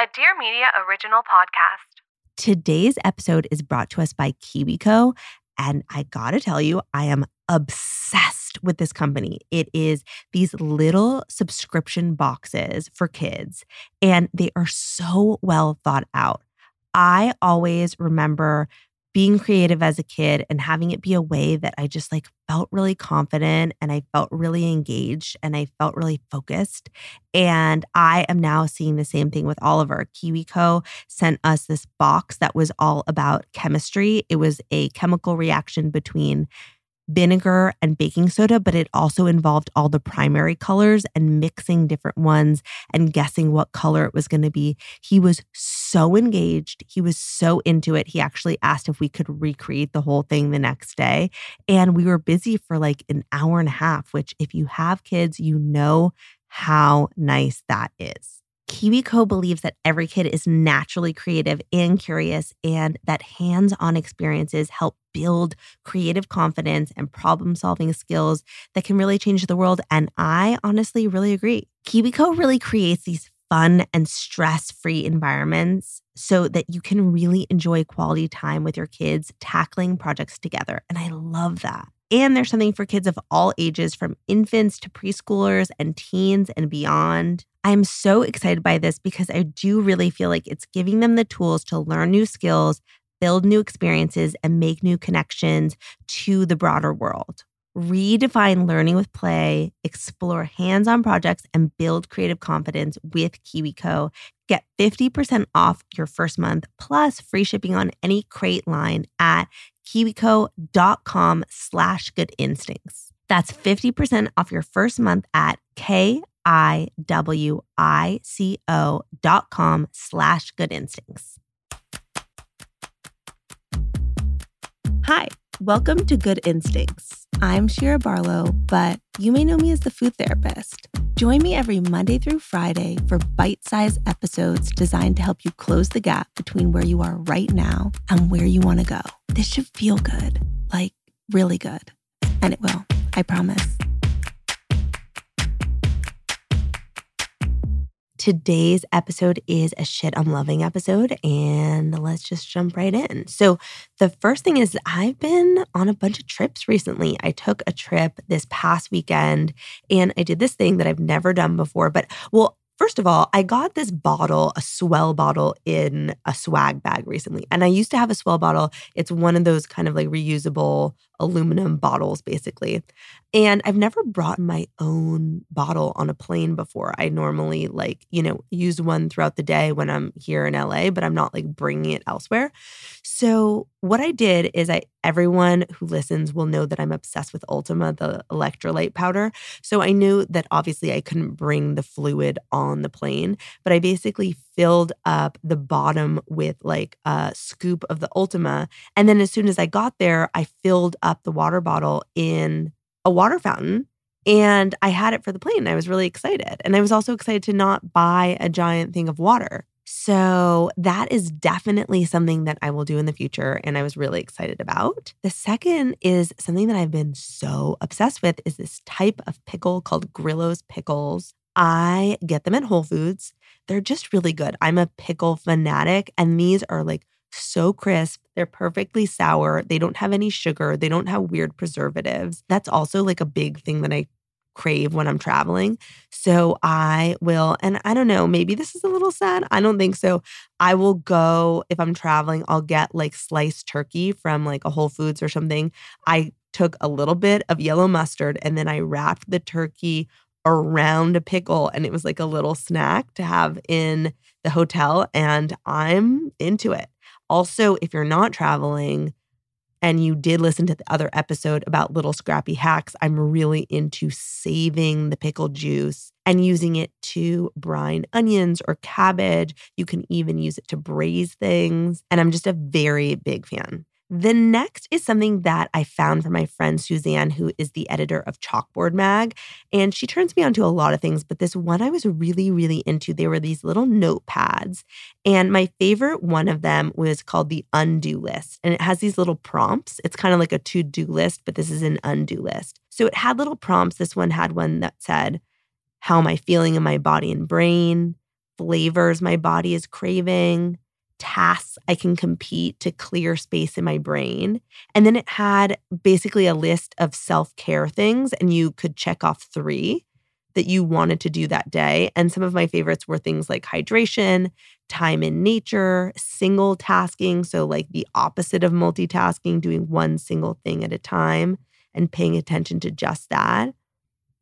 A Dear Media original podcast. Today's episode is brought to us by KiwiCo. And I gotta tell you, I am obsessed with this company. It is these little subscription boxes for kids, and they are so well thought out. I always remember being creative as a kid and having it be a way that I just like felt really confident and I felt really engaged and I felt really focused. And I am now seeing the same thing with Oliver. KiwiCo sent us this box that was all about chemistry. It was a chemical reaction between vinegar and baking soda, but it also involved all the primary colors and mixing different ones and guessing what color it was going to be. He was so engaged. He was so into it. He actually asked if we could recreate the whole thing the next day. And we were busy for like an hour and a half, which, if you have kids, you know how nice that is. KiwiCo believes that every kid is naturally creative and curious, and that hands on experiences help build creative confidence and problem solving skills that can really change the world. And I honestly really agree. KiwiCo really creates these fun and stress free environments so that you can really enjoy quality time with your kids tackling projects together. And I love that. And there's something for kids of all ages, from infants to preschoolers and teens and beyond. I'm so excited by this because I do really feel like it's giving them the tools to learn new skills, build new experiences, and make new connections to the broader world. Redefine learning with play, explore hands on projects, and build creative confidence with KiwiCo. Get 50% off your first month plus free shipping on any crate line at kiwico.com slash good instincts. That's 50% off your first month at K I-W-I-C-O dot com slash good instincts. Hi, welcome to Good Instincts. I'm Shira Barlow, but you may know me as the food therapist. Join me every Monday through Friday for bite-sized episodes designed to help you close the gap between where you are right now and where you want to go. This should feel good, like really good. And it will, I promise. Today's episode is a shit I'm loving episode, and let's just jump right in. So, the first thing is, I've been on a bunch of trips recently. I took a trip this past weekend and I did this thing that I've never done before. But, well, First of all, I got this bottle, a S'well bottle in a swag bag recently. And I used to have a S'well bottle. It's one of those kind of like reusable aluminum bottles, basically. And I've never brought my own bottle on a plane before. I normally like, you know, use one throughout the day when I'm here in LA, but I'm not like bringing it elsewhere. So what I did is I everyone who listens will know that I'm obsessed with Ultima, the electrolyte powder. So I knew that obviously I couldn't bring the fluid on the plane, but I basically filled up the bottom with like a scoop of the Ultima. And then as soon as I got there, I filled up the water bottle in a water fountain and I had it for the plane. I was really excited. And I was also excited to not buy a giant thing of water. So that is definitely something that I will do in the future and I was really excited about. The second is something that I've been so obsessed with is this type of pickle called Grillo's pickles. I get them at Whole Foods. They're just really good. I'm a pickle fanatic and these are like so crisp. They're perfectly sour. They don't have any sugar. They don't have weird preservatives. That's also like a big thing that I crave when I'm traveling. So I will, and I don't know, maybe this is a little sad. I don't think so. I will go, if I'm traveling, I'll get like sliced turkey from like a Whole Foods or something. I took a little bit of yellow mustard and then I wrapped the turkey around a pickle and it was like a little snack to have in the hotel and I'm into it. Also, if you're not traveling and you did listen to the other episode about little scrappy hacks, I'm really into saving the pickle juice and using it to brine onions or cabbage. You can even use it to braise things. And I'm just a very big fan. The next is something that I found from my friend Suzanne, who is the editor of Chalkboard Mag. And she turns me on to a lot of things, but this one I was really, really into. They were these little notepads. And my favorite one of them was called the undo list. And it has these little prompts. It's kind of like a to do list, but this is an undo list. So it had little prompts. This one had one that said, How am I feeling in my body and brain? Flavors my body is craving tasks I can compete to clear space in my brain. And then it had basically a list of self care things, and you could check off three that you wanted to do that day. And some of my favorites were things like hydration, time in nature, single tasking. So, like the opposite of multitasking, doing one single thing at a time and paying attention to just that,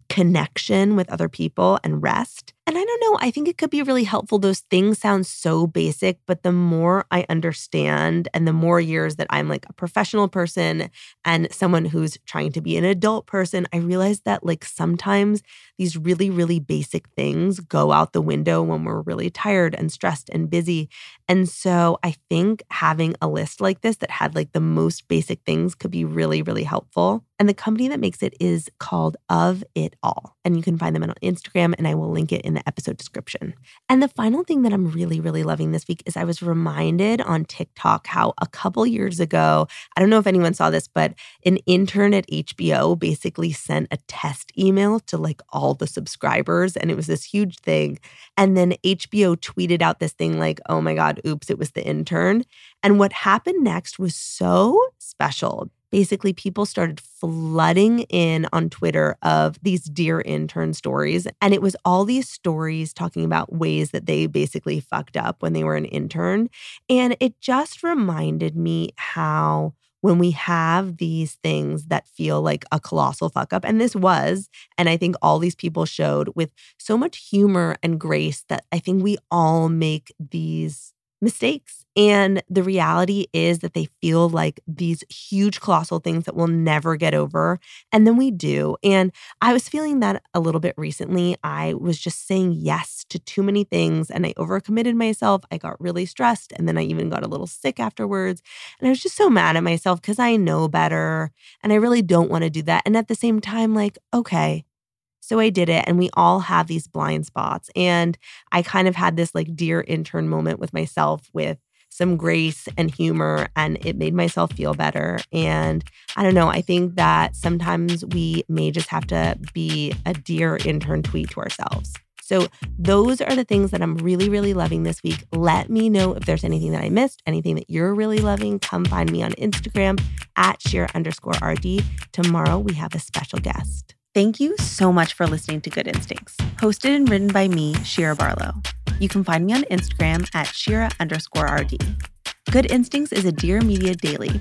connection with other people, and rest. And I don't know, I think it could be really helpful. Those things sound so basic, but the more I understand and the more years that I'm like a professional person and someone who's trying to be an adult person, I realize that like sometimes these really, really basic things go out the window when we're really tired and stressed and busy. And so I think having a list like this that had like the most basic things could be really, really helpful. And the company that makes it is called Of It All. And you can find them on Instagram, and I will link it in the episode description. And the final thing that I'm really, really loving this week is I was reminded on TikTok how a couple years ago, I don't know if anyone saw this, but an intern at HBO basically sent a test email to like all the subscribers. And it was this huge thing. And then HBO tweeted out this thing like, oh my God, oops, it was the intern. And what happened next was so special basically people started flooding in on Twitter of these dear intern stories. And it was all these stories talking about ways that they basically fucked up when they were an intern. And it just reminded me how when we have these things that feel like a colossal fuck up, and this was, and I think all these people showed with so much humor and grace that I think we all make these mistakes. And the reality is that they feel like these huge, colossal things that we'll never get over. And then we do. And I was feeling that a little bit recently. I was just saying yes to too many things and I overcommitted myself. I got really stressed. And then I even got a little sick afterwards. And I was just so mad at myself because I know better. And I really don't want to do that. And at the same time, like, okay, so I did it, and we all have these blind spots. And I kind of had this like dear intern moment with myself with some grace and humor, and it made myself feel better. And I don't know, I think that sometimes we may just have to be a dear intern tweet to ourselves. So, those are the things that I'm really, really loving this week. Let me know if there's anything that I missed, anything that you're really loving. Come find me on Instagram at Shira underscore RD. Tomorrow, we have a special guest. Thank you so much for listening to Good Instincts, hosted and written by me, Shira Barlow. You can find me on Instagram at Shira underscore RD. Good Instincts is a Dear Media daily.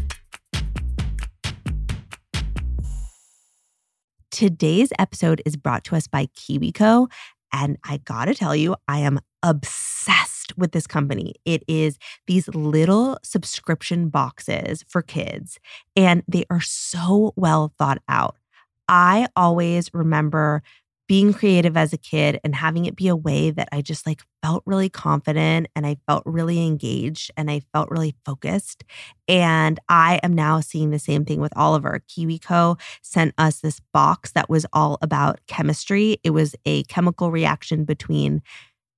Today's episode is brought to us by KiwiCo. And I gotta tell you, I am obsessed with this company. It is these little subscription boxes for kids, and they are so well thought out. I always remember being creative as a kid and having it be a way that I just like felt really confident and I felt really engaged and I felt really focused. And I am now seeing the same thing with Oliver. KiwiCo sent us this box that was all about chemistry. It was a chemical reaction between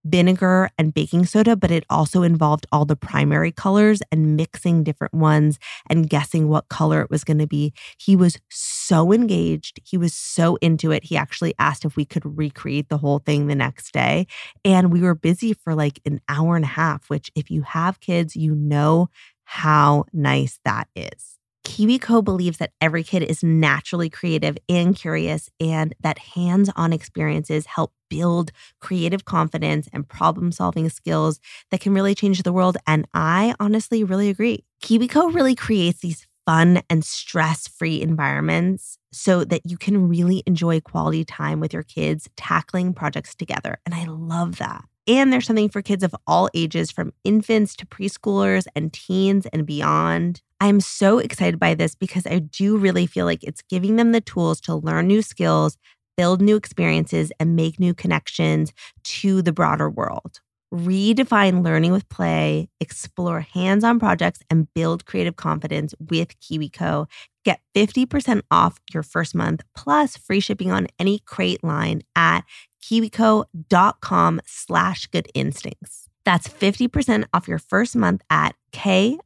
vinegar and baking soda, but it also involved all the primary colors and mixing different ones and guessing what color it was going to be. He was so engaged. He was so into it. He actually asked if we could recreate the whole thing the next day. And we were busy for like an hour and a half, which, if you have kids, you know how nice that is. KiwiCo believes that every kid is naturally creative and curious, and that hands on experiences help build creative confidence and problem solving skills that can really change the world. And I honestly really agree. KiwiCo really creates these fun and stress free environments so that you can really enjoy quality time with your kids tackling projects together. And I love that. And there's something for kids of all ages, from infants to preschoolers and teens and beyond. I'm so excited by this because I do really feel like it's giving them the tools to learn new skills, build new experiences, and make new connections to the broader world. Redefine learning with play, explore hands on projects, and build creative confidence with KiwiCo. Get 50% off your first month plus free shipping on any crate line at kiwico.com slash good instincts. That's 50% off your first month at K-I-W-I-C-O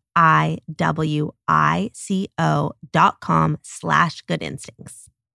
dot com slash good instincts.